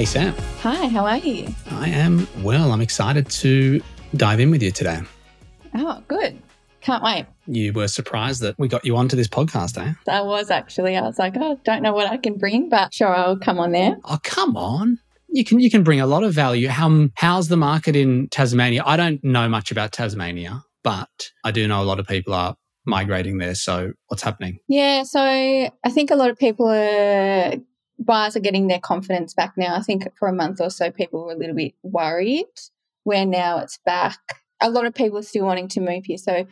Hey, Sam. Hi, how are you? I am well. I'm excited to dive in with you today. Oh, good. Can't wait. You were surprised that we got you onto this podcast, eh? I was actually. I was like, oh, don't know what I can bring, but sure, I'll come on there. Oh, come on. You can you can bring a lot of value. How how's the market in Tasmania? I don't know much about Tasmania, but I do know a lot of people are migrating there. So what's happening? Yeah, so I think a lot of people are buyers are getting their confidence back now. I think for a month or so, people were a little bit worried. Where now it's back. A lot of people are still wanting to move here. So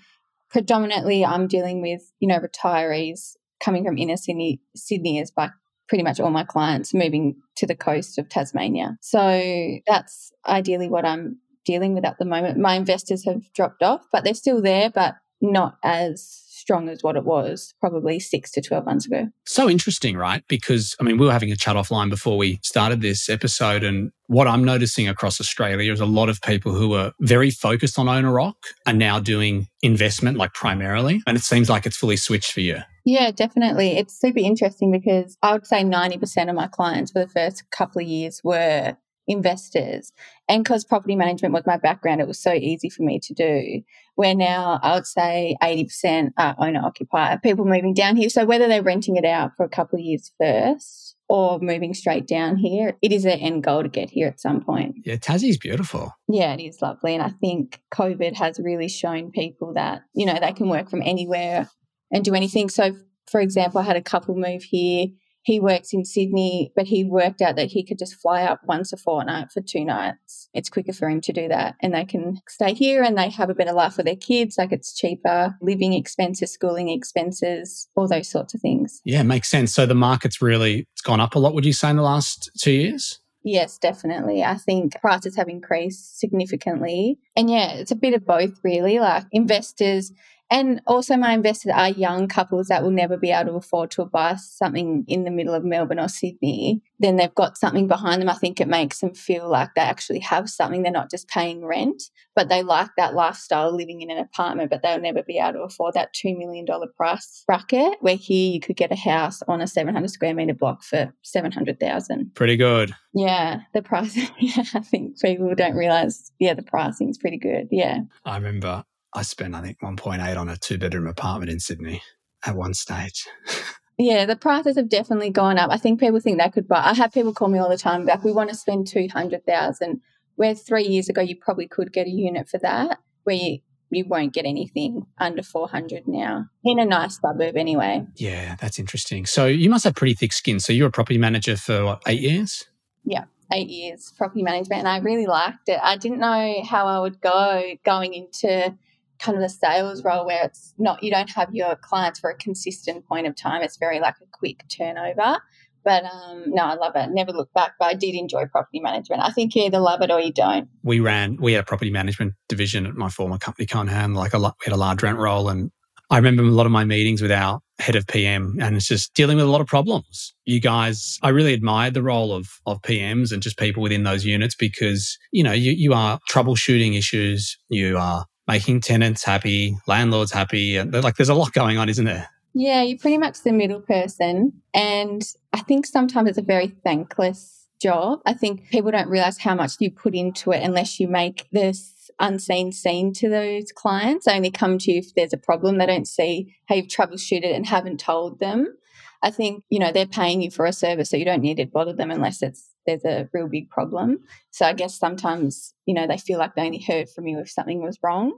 predominantly, I'm dealing with you know retirees coming from inner Sydney, Sydney is by pretty much all my clients moving to the coast of Tasmania. So that's ideally what I'm dealing with at the moment. My investors have dropped off, but they're still there, but not as strong as what it was probably six to 12 months ago. So interesting, right? Because, I mean, we were having a chat offline before we started this episode. And what I'm noticing across Australia is a lot of people who are very focused on OwnerRock are now doing investment like primarily. And it seems like it's fully switched for you. Yeah, definitely. It's super interesting because I would say 90% of my clients for the first couple of years were investors. And because property management was my background, it was so easy for me to do. Where now I would say 80% are owner occupier, people moving down here. So whether they're renting it out for a couple of years first or moving straight down here, it is an end goal to get here at some point. Yeah, Tassie's beautiful. Yeah, it is lovely. And I think COVID has really shown people that, you know, they can work from anywhere and do anything. So, for example, I had a couple move here he works in Sydney, but he worked out that he could just fly up once a fortnight for two nights. It's quicker for him to do that. And they can stay here and they have a better life with their kids. Like it's cheaper, living expenses, schooling expenses, all those sorts of things. Yeah, makes sense. So the market's really it's gone up a lot, would you say, in the last two years? Yes, definitely. I think prices have increased significantly. And yeah, it's a bit of both, really. Like investors, and also, my investors are young couples that will never be able to afford to buy something in the middle of Melbourne or Sydney. Then they've got something behind them. I think it makes them feel like they actually have something. They're not just paying rent, but they like that lifestyle living in an apartment, but they'll never be able to afford that $2 million price bracket. Where here you could get a house on a 700 square meter block for 700,000. Pretty good. Yeah, the price. Yeah, I think people don't realize. Yeah, the pricing is pretty good. Yeah. I remember I spent, I think, 1.8 on a two bedroom apartment in Sydney at one stage. yeah, the prices have definitely gone up. I think people think they could buy. I have people call me all the time, like, we want to spend 200,000. Where three years ago, you probably could get a unit for that, where you, you won't get anything under 400 now in a nice suburb anyway. Yeah, that's interesting. So you must have pretty thick skin. So you're a property manager for what, eight years? Yeah, eight years property management. And I really liked it. I didn't know how I would go going into kind of a sales role where it's not you don't have your clients for a consistent point of time. It's very like a quick turnover. But um, no, I love it. Never look back, but I did enjoy property management. I think you either love it or you don't. We ran, we had a property management division at my former company, Conham, like a lot, we had a large rent roll. And I remember a lot of my meetings with our head of PM and it's just dealing with a lot of problems. You guys, I really admired the role of, of PMs and just people within those units because, you know, you, you are troubleshooting issues. You are making tenants happy, landlords happy. And like there's a lot going on, isn't there? Yeah, you're pretty much the middle person. And I think sometimes it's a very thankless job. I think people don't realize how much you put into it unless you make this unseen scene to those clients. They only come to you if there's a problem. They don't see how you've troubleshooted and haven't told them. I think, you know, they're paying you for a service, so you don't need to bother them unless it's there's a real big problem. So I guess sometimes, you know, they feel like they only heard from you if something was wrong.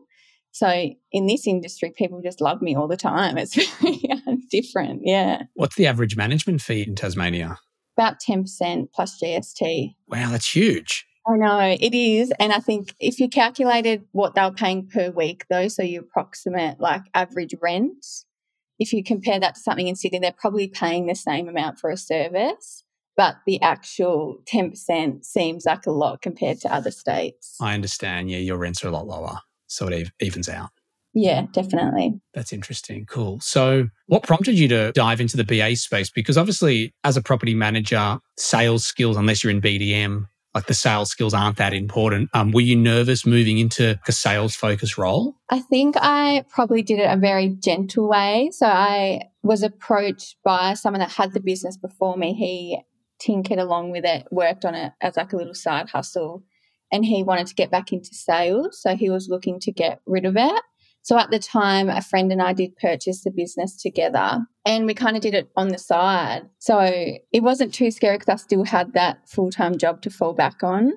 So in this industry, people just love me all the time. It's very uh, different. Yeah. What's the average management fee in Tasmania? About 10% plus GST. Wow, that's huge. I know it is. And I think if you calculated what they were paying per week, though, so you approximate like average rent, if you compare that to something in Sydney, they're probably paying the same amount for a service but the actual 10% seems like a lot compared to other states. I understand. Yeah, your rents are a lot lower. So it evens out. Yeah, definitely. That's interesting. Cool. So, what prompted you to dive into the BA space? Because obviously, as a property manager, sales skills, unless you're in BDM, like the sales skills aren't that important. Um, were you nervous moving into a sales focused role? I think I probably did it a very gentle way. So, I was approached by someone that had the business before me. He tinkered along with it, worked on it as like a little side hustle. And he wanted to get back into sales. So he was looking to get rid of it. So at the time, a friend and I did purchase the business together and we kind of did it on the side. So it wasn't too scary because I still had that full time job to fall back on.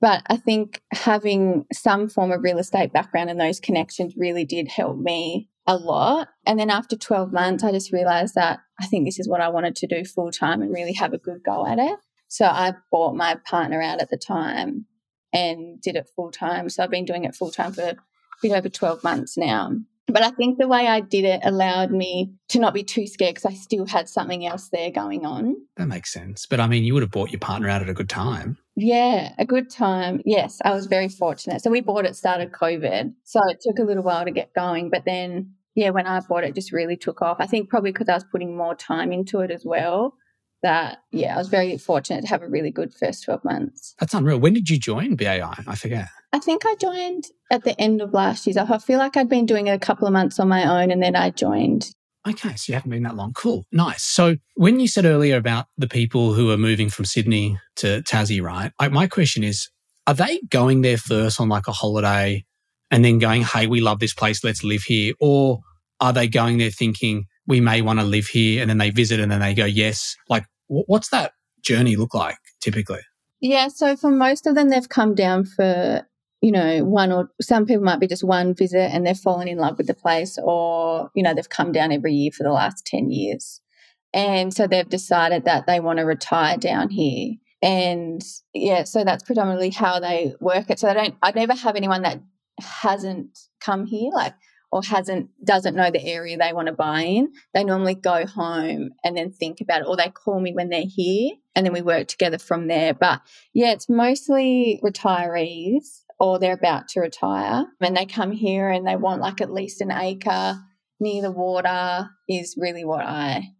But I think having some form of real estate background and those connections really did help me a lot. And then after 12 months, I just realized that I think this is what I wanted to do full time and really have a good go at it. So I bought my partner out at the time and did it full time. So I've been doing it full time for a bit over 12 months now. But I think the way I did it allowed me to not be too scared because I still had something else there going on. That makes sense. But I mean, you would have bought your partner out at a good time. Yeah, a good time. Yes, I was very fortunate. So we bought it started COVID. So it took a little while to get going. But then, yeah, when I bought it, it just really took off. I think probably because I was putting more time into it as well. That, yeah, I was very fortunate to have a really good first 12 months. That's unreal. When did you join BAI? I forget. I think I joined at the end of last year. I feel like I'd been doing it a couple of months on my own and then I joined. Okay, so you haven't been that long. Cool, nice. So when you said earlier about the people who are moving from Sydney to Tassie, right? I, my question is, are they going there first on like a holiday and then going, hey, we love this place, let's live here? Or are they going there thinking, we may want to live here and then they visit and then they go, yes? Like, what's that journey look like typically? Yeah, so for most of them, they've come down for you know, one or some people might be just one visit and they've fallen in love with the place, or, you know, they've come down every year for the last 10 years. And so they've decided that they want to retire down here. And yeah, so that's predominantly how they work it. So I don't, I never have anyone that hasn't come here, like, or hasn't, doesn't know the area they want to buy in. They normally go home and then think about it, or they call me when they're here and then we work together from there. But yeah, it's mostly retirees or they're about to retire and they come here and they want like at least an acre near the water is really what I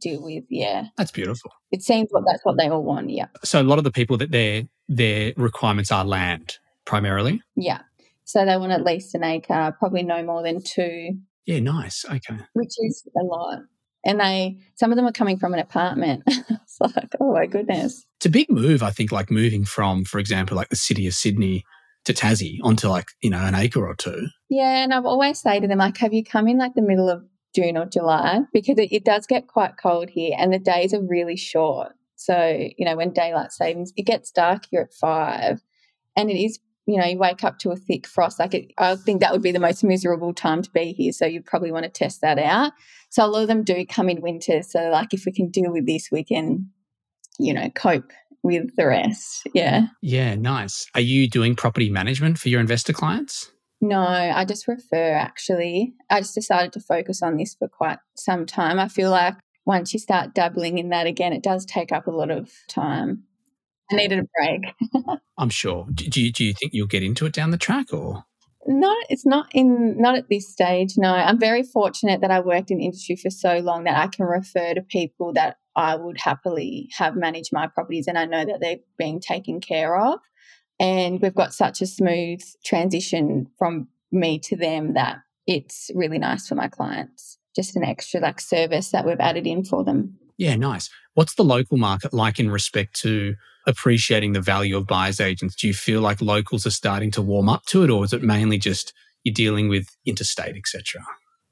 deal with. Yeah. That's beautiful. It seems what that's what they all want. Yeah. So a lot of the people that their their requirements are land primarily. Yeah. So they want at least an acre, probably no more than two. Yeah, nice. Okay. Which is a lot. And they some of them are coming from an apartment. it's like, oh my goodness. It's a big move, I think, like moving from, for example, like the city of Sydney to Tassie onto like, you know, an acre or two. Yeah. And I've always say to them, like, have you come in like the middle of June or July? Because it, it does get quite cold here and the days are really short. So, you know, when daylight savings, it gets dark here at five and it is, you know, you wake up to a thick frost. Like, it, I think that would be the most miserable time to be here. So, you'd probably want to test that out. So, a lot of them do come in winter. So, like, if we can deal with this, we can, you know, cope with the rest. Yeah. Yeah, nice. Are you doing property management for your investor clients? No, I just refer actually. I just decided to focus on this for quite some time. I feel like once you start dabbling in that again, it does take up a lot of time. I needed a break. I'm sure. Do you, do you think you'll get into it down the track or? Not, it's not in, not at this stage. No, I'm very fortunate that I worked in industry for so long that I can refer to people that I would happily have managed my properties and I know that they're being taken care of. And we've mm-hmm. got such a smooth transition from me to them that it's really nice for my clients. Just an extra like service that we've added in for them. Yeah, nice. What's the local market like in respect to appreciating the value of buyers agents? Do you feel like locals are starting to warm up to it, or is it mainly just you're dealing with interstate, etc.?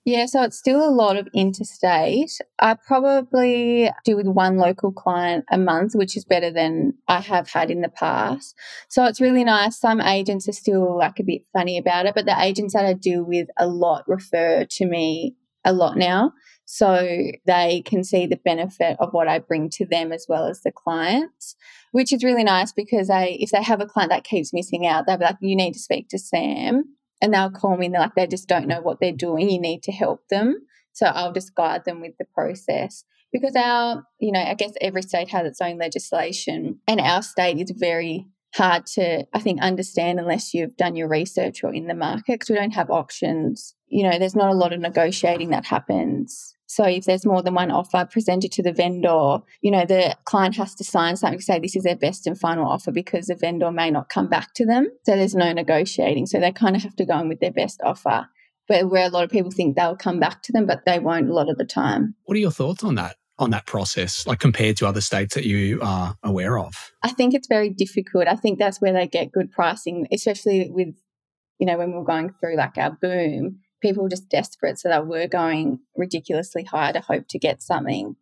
Yeah, so it's still a lot of interstate. I probably do with one local client a month, which is better than I have had in the past. So it's really nice. Some agents are still like a bit funny about it, but the agents that I deal with a lot refer to me a lot now. So they can see the benefit of what I bring to them as well as the clients, which is really nice because they, if they have a client that keeps missing out, they'll be like, you need to speak to Sam and they'll call me and they're like, they just don't know what they're doing. You need to help them. So I'll just guide them with the process because our, you know, I guess every state has its own legislation and our state is very hard to, I think, understand unless you've done your research or in the market because we don't have auctions. You know, there's not a lot of negotiating that happens. So if there's more than one offer presented to the vendor, you know, the client has to sign something to say this is their best and final offer because the vendor may not come back to them. So there's no negotiating. So they kind of have to go in with their best offer. But where a lot of people think they'll come back to them, but they won't a lot of the time. What are your thoughts on that? on that process, like compared to other states that you are aware of? I think it's very difficult. I think that's where they get good pricing, especially with, you know, when we we're going through like our boom, people were just desperate. So they were going ridiculously high to hope to get something.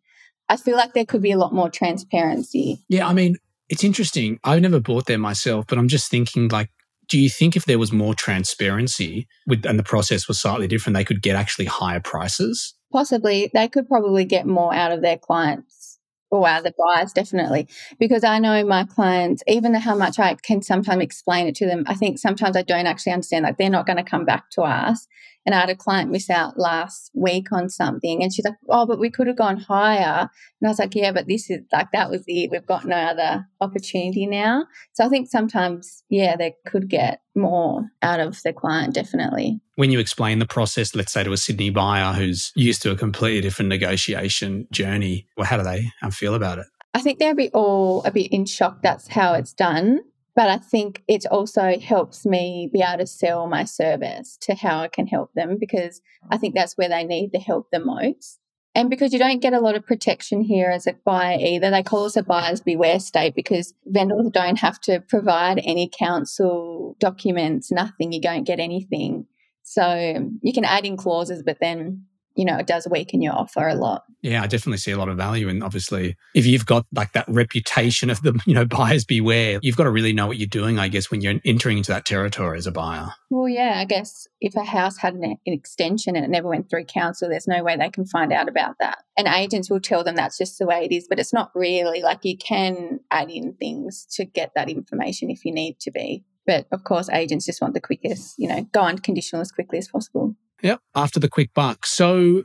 I feel like there could be a lot more transparency. Yeah. I mean, it's interesting. I've never bought there myself, but I'm just thinking like, do you think if there was more transparency with and the process was slightly different, they could get actually higher prices? Possibly, they could probably get more out of their clients or out of the buyers, definitely. Because I know my clients, even though how much I can sometimes explain it to them, I think sometimes I don't actually understand. Like they're not going to come back to us. And I had a client miss out last week on something, and she's like, "Oh, but we could have gone higher." And I was like, "Yeah, but this is like that was it. We've got no other opportunity now." So I think sometimes, yeah, they could get more out of the client, definitely. When you explain the process, let's say to a Sydney buyer who's used to a completely different negotiation journey, well, how do they um, feel about it? I think they'll be all a bit in shock. That's how it's done. But I think it also helps me be able to sell my service to how I can help them because I think that's where they need the help the most. And because you don't get a lot of protection here as a buyer either, they call us a buyer's beware state because vendors don't have to provide any council documents, nothing. You don't get anything. So you can add in clauses, but then you know, it does weaken your offer a lot. Yeah, I definitely see a lot of value. And obviously, if you've got like that reputation of the, you know, buyers beware, you've got to really know what you're doing, I guess, when you're entering into that territory as a buyer. Well, yeah, I guess if a house had an, an extension and it never went through council, there's no way they can find out about that. And agents will tell them that's just the way it is, but it's not really like you can add in things to get that information if you need to be. But of course, agents just want the quickest, you know, go on conditional as quickly as possible. Yep. After the quick buck. So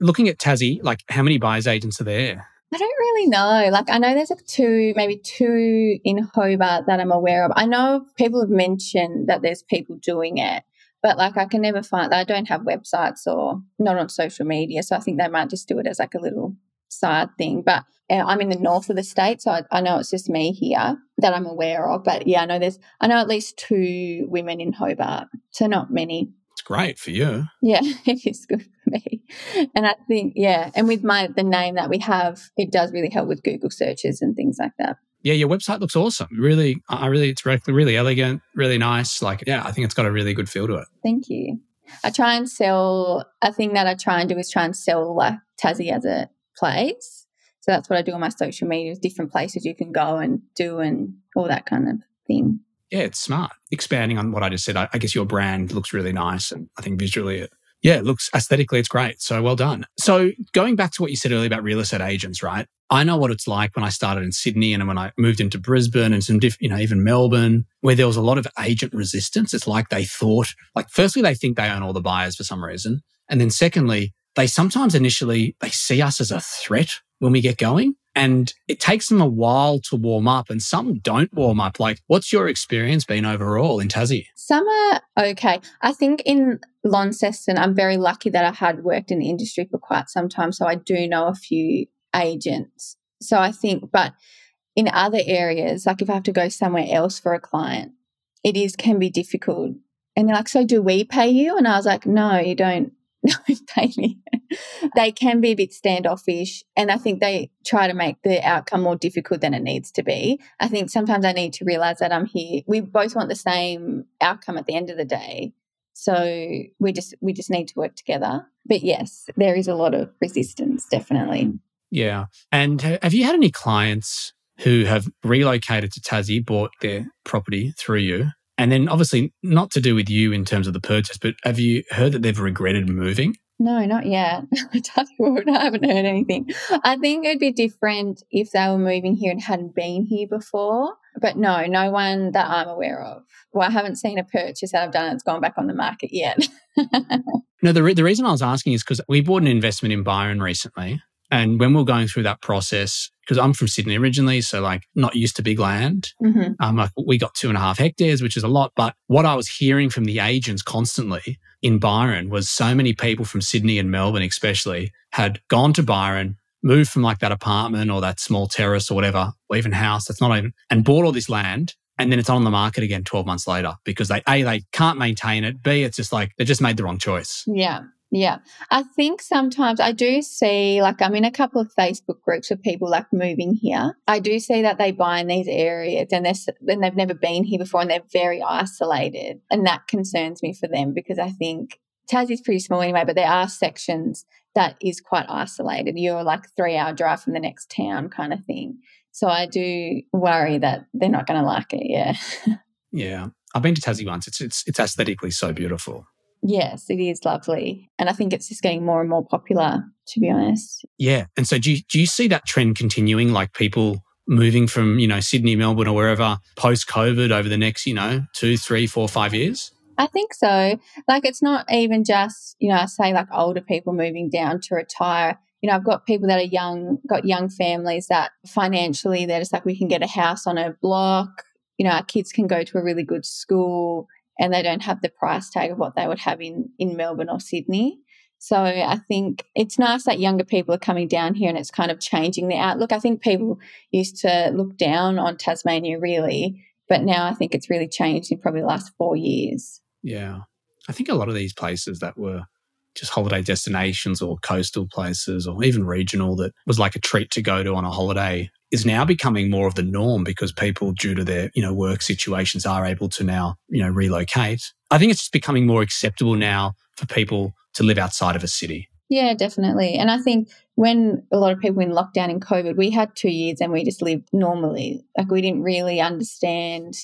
looking at Tassie, like how many buyers agents are there? I don't really know. Like I know there's like two, maybe two in Hobart that I'm aware of. I know people have mentioned that there's people doing it, but like I can never find I don't have websites or not on social media. So I think they might just do it as like a little side thing. But uh, I'm in the north of the state, so I, I, know it's just me here that I'm aware of. But yeah, I know there's I know at least two women in Hobart, so not many great for you. Yeah, it is good for me. And I think, yeah, and with my the name that we have, it does really help with Google searches and things like that. Yeah, your website looks awesome. Really, I really, it's really, really elegant, really nice. Like, yeah, I think it's got a really good feel to it. Thank you. I try and sell. A thing that I try and do is try and sell like Tassie as a place. So that's what I do on my social media. is Different places you can go and do and all that kind of thing yeah, it's smart. Expanding on what I just said, I, I guess your brand looks really nice. And I think visually it, yeah, it looks aesthetically, it's great. So well done. So going back to what you said earlier about real estate agents, right? I know what it's like when I started in Sydney and when I moved into Brisbane and some diff, you know, even Melbourne, where there was a lot of agent resistance. It's like they thought, like, firstly, they think they own all the buyers for some reason. And then secondly, they sometimes initially, they see us as a threat when we get going. And it takes them a while to warm up, and some don't warm up. Like, what's your experience been overall in Tassie? Some are okay. I think in Launceston, I'm very lucky that I had worked in the industry for quite some time. So I do know a few agents. So I think, but in other areas, like if I have to go somewhere else for a client, it is can be difficult. And they're like, so do we pay you? And I was like, no, you don't they can be a bit standoffish and I think they try to make the outcome more difficult than it needs to be. I think sometimes I need to realize that I'm here. We both want the same outcome at the end of the day. So we just we just need to work together. But yes, there is a lot of resistance definitely. Yeah. And have you had any clients who have relocated to Tassie, bought their property through you, and then obviously not to do with you in terms of the purchase, but have you heard that they've regretted moving? No, not yet. I haven't heard anything. I think it'd be different if they were moving here and hadn't been here before. But no, no one that I'm aware of. Well, I haven't seen a purchase that I've done that's gone back on the market yet. no, the, re- the reason I was asking is because we bought an investment in Byron recently. And when we are going through that process, because I'm from Sydney originally, so like not used to big land. Mm-hmm. Um, like we got two and a half hectares, which is a lot. But what I was hearing from the agents constantly in Byron was so many people from Sydney and Melbourne, especially, had gone to Byron, moved from like that apartment or that small terrace or whatever, or even house that's not even, and bought all this land. And then it's on the market again 12 months later because they, A, they can't maintain it. B, it's just like they just made the wrong choice. Yeah. Yeah. I think sometimes I do see, like, I'm in a couple of Facebook groups of people like moving here. I do see that they buy in these areas and, they're, and they've never been here before and they're very isolated. And that concerns me for them because I think Tassie's pretty small anyway, but there are sections that is quite isolated. You're like three hour drive from the next town kind of thing. So I do worry that they're not going to like it. Yeah. yeah. I've been to Tassie once. It's, it's, it's aesthetically so beautiful. Yes, it is lovely. And I think it's just getting more and more popular, to be honest. Yeah. And so do you, do you see that trend continuing, like people moving from, you know, Sydney, Melbourne, or wherever post COVID over the next, you know, two, three, four, five years? I think so. Like, it's not even just, you know, I say like older people moving down to retire. You know, I've got people that are young, got young families that financially they're just like, we can get a house on a block. You know, our kids can go to a really good school and they don't have the price tag of what they would have in, in Melbourne or Sydney. So I think it's nice that younger people are coming down here and it's kind of changing the outlook. I think people used to look down on Tasmania really, but now I think it's really changed in probably the last four years. Yeah. I think a lot of these places that were just holiday destinations or coastal places or even regional that was like a treat to go to on a holiday is now becoming more of the norm because people, due to their, you know, work situations are able to now, you know, relocate. I think it's just becoming more acceptable now for people to live outside of a city. Yeah, definitely. And I think when a lot of people in lockdown in COVID, we had two years and we just lived normally. Like we didn't really understand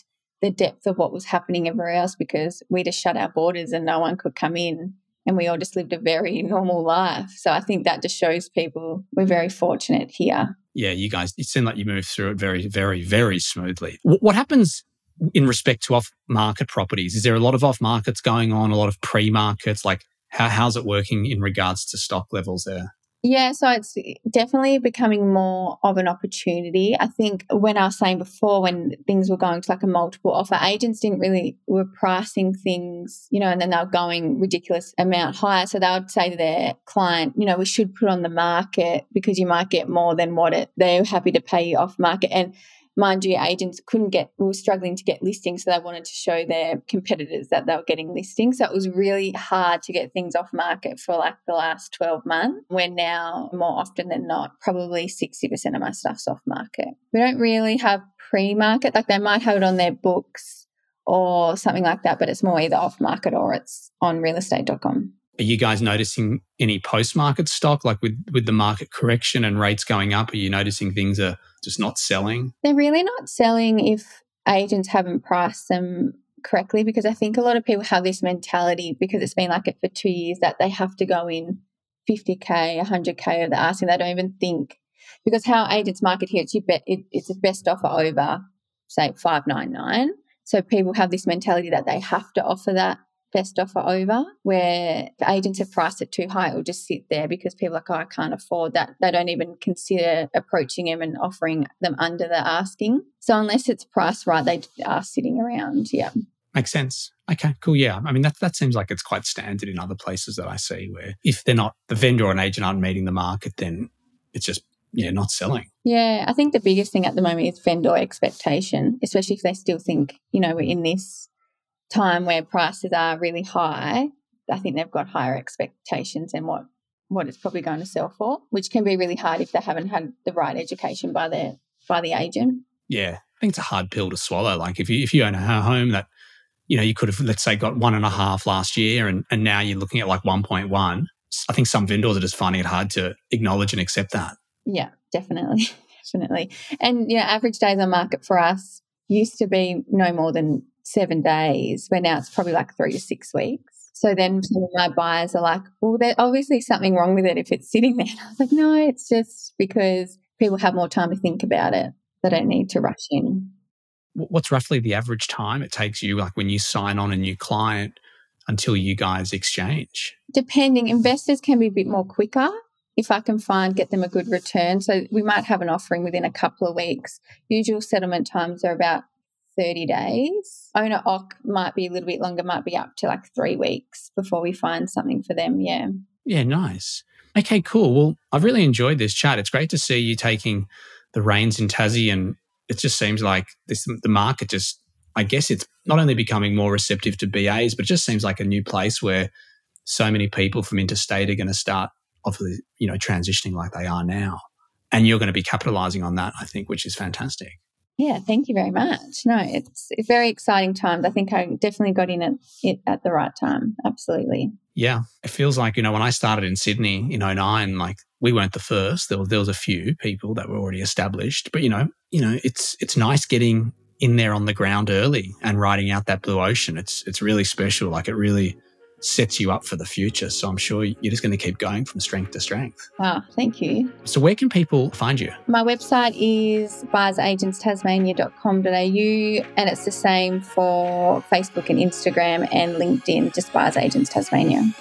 the depth of what was happening everywhere else because we just shut our borders and no one could come in and we all just lived a very normal life. So I think that just shows people we're very fortunate here. Yeah, you guys, it seemed like you moved through it very, very, very smoothly. What happens in respect to off market properties? Is there a lot of off markets going on, a lot of pre markets? Like, how, how's it working in regards to stock levels there? Yeah, so it's definitely becoming more of an opportunity. I think when I was saying before, when things were going to like a multiple offer, agents didn't really were pricing things, you know, and then they were going ridiculous amount higher. So they would say to their client, you know, we should put on the market because you might get more than what it they're happy to pay you off market. And mind you, agents couldn't get, were struggling to get listings. So they wanted to show their competitors that they were getting listings. So it was really hard to get things off market for like the last 12 months, where now, more often than not, probably 60% of my stuff's off market. We don't really have pre market, like they might have it on their books or something like that, but it's more either off market or it's on realestate.com. Are you guys noticing any post market stock, like with, with the market correction and rates going up? Are you noticing things are just not selling? They're really not selling if agents haven't priced them correctly because I think a lot of people have this mentality because it's been like it for two years that they have to go in 50k, 100k of the asking. They don't even think because how agents market here, it's, bet, it, it's the best offer over, say, 599. So people have this mentality that they have to offer that best offer over where the agents have priced it too high, it will just sit there because people are like, oh, I can't afford that. They don't even consider approaching them and offering them under the asking. So unless it's priced right, they are sitting around. Yeah. Makes sense. Okay, cool. Yeah. I mean, that, that seems like it's quite standard in other places that I see where if they're not, the vendor or an agent aren't meeting the market, then it's just yeah, not selling. Yeah, I think the biggest thing at the moment is vendor expectation, especially if they still think, you know, we're in this time where prices are really high, I think they've got higher expectations than what what it's probably going to sell for, which can be really hard if they haven't had the right education by their by the agent. Yeah, I think it's a hard pill to swallow. Like if you if you own a home that you know you could have let's say got one and a half last year, and and now you're looking at like one point one. I think some vendors are just finding it hard to acknowledge and accept that. Yeah, definitely, definitely. And you know, average days on market for us used to be no more than seven days, where now it's probably like three to six weeks. So then some of my buyers are like, well, there's obviously something wrong with it if it's sitting there. I was like, no, it's just because people have more time to think about it. They don't need to rush in. What's roughly the average time it takes you, like when you sign on a new client, until you guys exchange? Depending, investors can be a bit more quicker if I can find get them a good return. So we might have an offering within a couple of weeks. Usual settlement times are about 30 days. Owner OC might be a little bit longer, might be up to like three weeks before we find something for them. Yeah. Yeah, nice. Okay, cool. Well, I've really enjoyed this chat. It's great to see you taking the reins in Tassie, and it just seems like this the market just. I guess it's not only becoming more receptive to BAs, but it just seems like a new place where so many people from interstate are going to start obviously, you know, transitioning like they are now. And you're going to be capitalizing on that, I think, which is fantastic. Yeah, thank you very much. No, it's, very exciting times. I think I definitely got in at it at the right time. Absolutely. Yeah, it feels like you know when I started in Sydney in 09, like we weren't the first. There was there was a few people that were already established, but you know, you know, it's it's nice getting in there on the ground early and riding out that blue ocean. It's it's really special. Like it really sets you up for the future. So I'm sure you're just going to keep going from strength to strength. Wow, thank you. So where can people find you? My website is buyersagentstasmania.com.au and it's the same for Facebook and Instagram and LinkedIn, just Buyers Agents Tasmania.